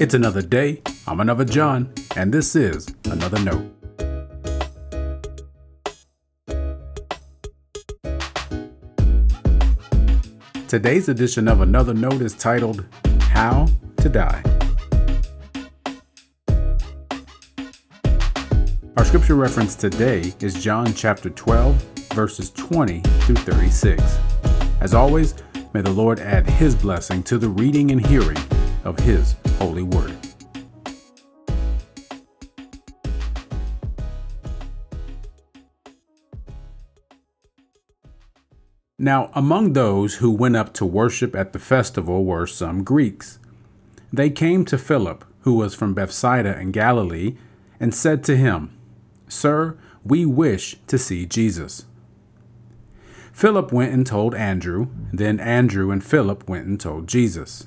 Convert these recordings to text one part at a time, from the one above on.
It's another day. I'm another John, and this is another note. Today's edition of Another Note is titled How to Die. Our scripture reference today is John chapter 12, verses 20 through 36. As always, may the Lord add his blessing to the reading and hearing of his holy word. Now, among those who went up to worship at the festival were some Greeks. They came to Philip, who was from Bethsaida in Galilee, and said to him, Sir, we wish to see Jesus. Philip went and told Andrew, then Andrew and Philip went and told Jesus.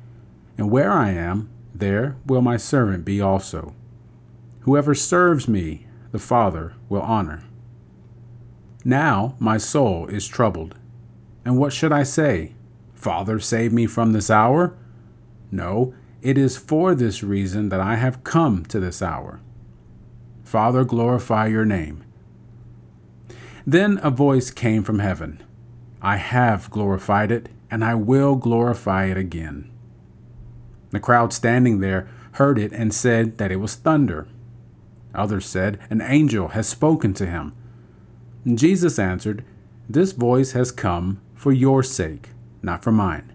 and where I am, there will my servant be also. Whoever serves me, the Father will honor. Now my soul is troubled. And what should I say? Father, save me from this hour? No, it is for this reason that I have come to this hour. Father, glorify your name. Then a voice came from heaven I have glorified it, and I will glorify it again. The crowd standing there heard it and said that it was thunder. Others said, An angel has spoken to him. And Jesus answered, This voice has come for your sake, not for mine.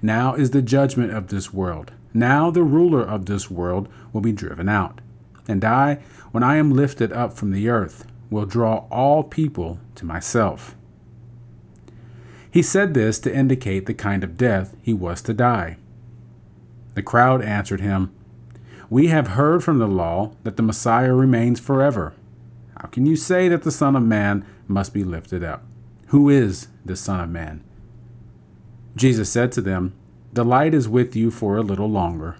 Now is the judgment of this world. Now the ruler of this world will be driven out. And I, when I am lifted up from the earth, will draw all people to myself. He said this to indicate the kind of death he was to die. The crowd answered him, We have heard from the law that the Messiah remains forever. How can you say that the Son of Man must be lifted up? Who is the Son of Man? Jesus said to them, The light is with you for a little longer.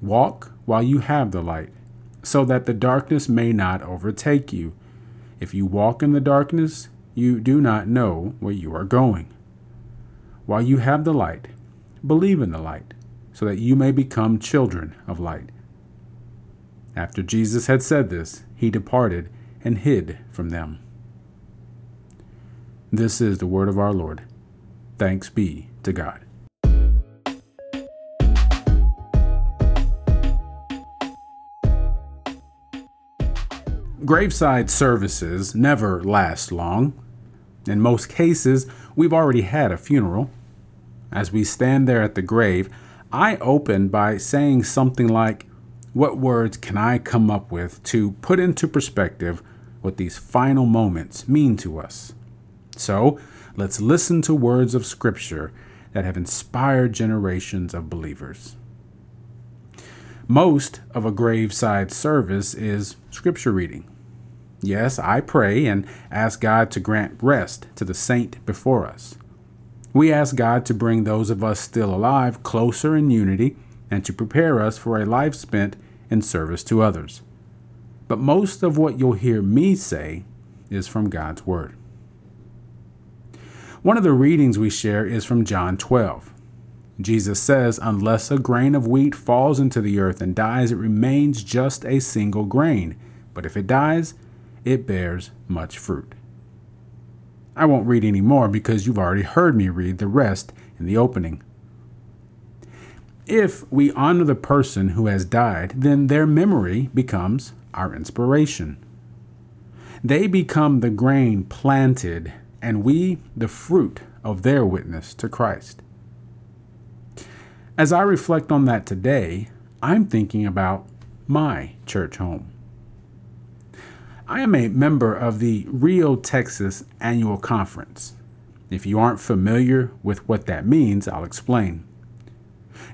Walk while you have the light, so that the darkness may not overtake you. If you walk in the darkness, you do not know where you are going. While you have the light, believe in the light, so that you may become children of light. After Jesus had said this, he departed and hid from them. This is the word of our Lord. Thanks be to God. Graveside services never last long. In most cases, we've already had a funeral. As we stand there at the grave, I open by saying something like, What words can I come up with to put into perspective what these final moments mean to us. So, let's listen to words of Scripture that have inspired generations of believers. Most of a graveside service is Scripture reading. Yes, I pray and ask God to grant rest to the saint before us. We ask God to bring those of us still alive closer in unity and to prepare us for a life spent in service to others but most of what you'll hear me say is from God's Word. One of the readings we share is from John 12. Jesus says, Unless a grain of wheat falls into the earth and dies, it remains just a single grain. But if it dies, it bears much fruit. I won't read any more because you've already heard me read the rest in the opening. If we honor the person who has died, then their memory becomes our inspiration. They become the grain planted, and we the fruit of their witness to Christ. As I reflect on that today, I'm thinking about my church home. I am a member of the Rio, Texas Annual Conference. If you aren't familiar with what that means, I'll explain.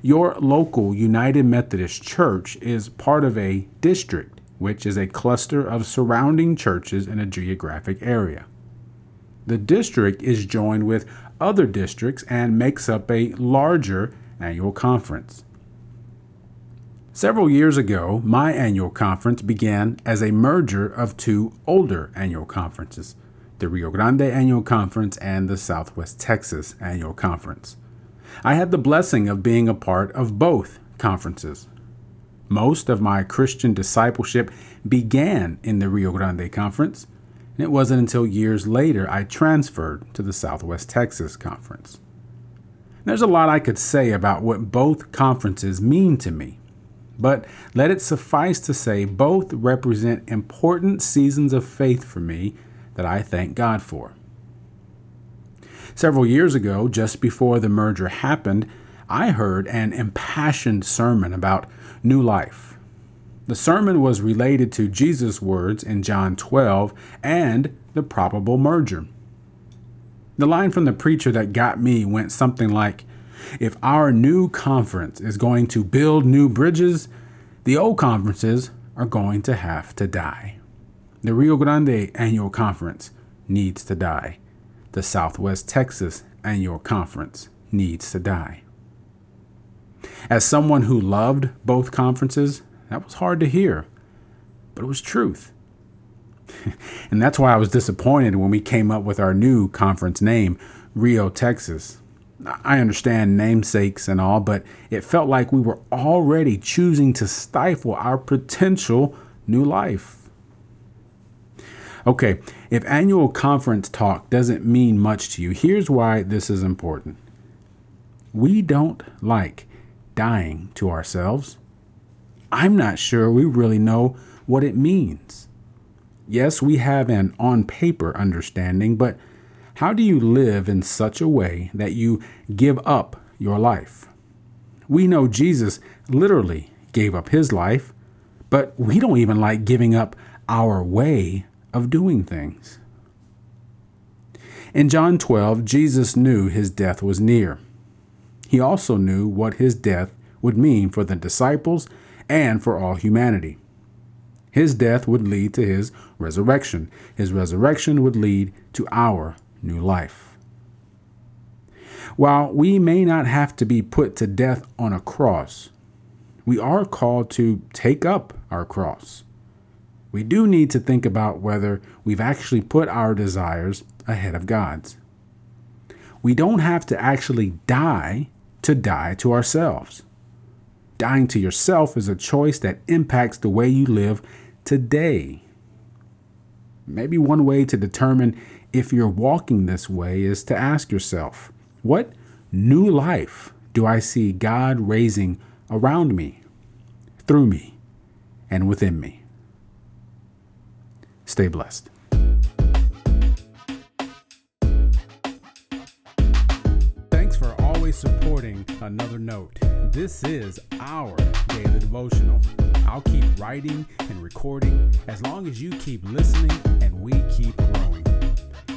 Your local United Methodist Church is part of a district, which is a cluster of surrounding churches in a geographic area. The district is joined with other districts and makes up a larger annual conference. Several years ago, my annual conference began as a merger of two older annual conferences the Rio Grande Annual Conference and the Southwest Texas Annual Conference. I had the blessing of being a part of both conferences. Most of my Christian discipleship began in the Rio Grande Conference, and it wasn't until years later I transferred to the Southwest Texas Conference. There's a lot I could say about what both conferences mean to me, but let it suffice to say both represent important seasons of faith for me that I thank God for. Several years ago, just before the merger happened, I heard an impassioned sermon about new life. The sermon was related to Jesus' words in John 12 and the probable merger. The line from the preacher that got me went something like If our new conference is going to build new bridges, the old conferences are going to have to die. The Rio Grande Annual Conference needs to die. The Southwest Texas Annual Conference needs to die. As someone who loved both conferences, that was hard to hear, but it was truth. and that's why I was disappointed when we came up with our new conference name, Rio, Texas. I understand namesakes and all, but it felt like we were already choosing to stifle our potential new life. Okay, if annual conference talk doesn't mean much to you, here's why this is important. We don't like dying to ourselves. I'm not sure we really know what it means. Yes, we have an on paper understanding, but how do you live in such a way that you give up your life? We know Jesus literally gave up his life, but we don't even like giving up our way of doing things. In John 12, Jesus knew his death was near. He also knew what his death would mean for the disciples and for all humanity. His death would lead to his resurrection. His resurrection would lead to our new life. While we may not have to be put to death on a cross, we are called to take up our cross we do need to think about whether we've actually put our desires ahead of God's. We don't have to actually die to die to ourselves. Dying to yourself is a choice that impacts the way you live today. Maybe one way to determine if you're walking this way is to ask yourself, what new life do I see God raising around me, through me, and within me? Stay blessed. Thanks for always supporting Another Note. This is our daily devotional. I'll keep writing and recording as long as you keep listening and we keep growing.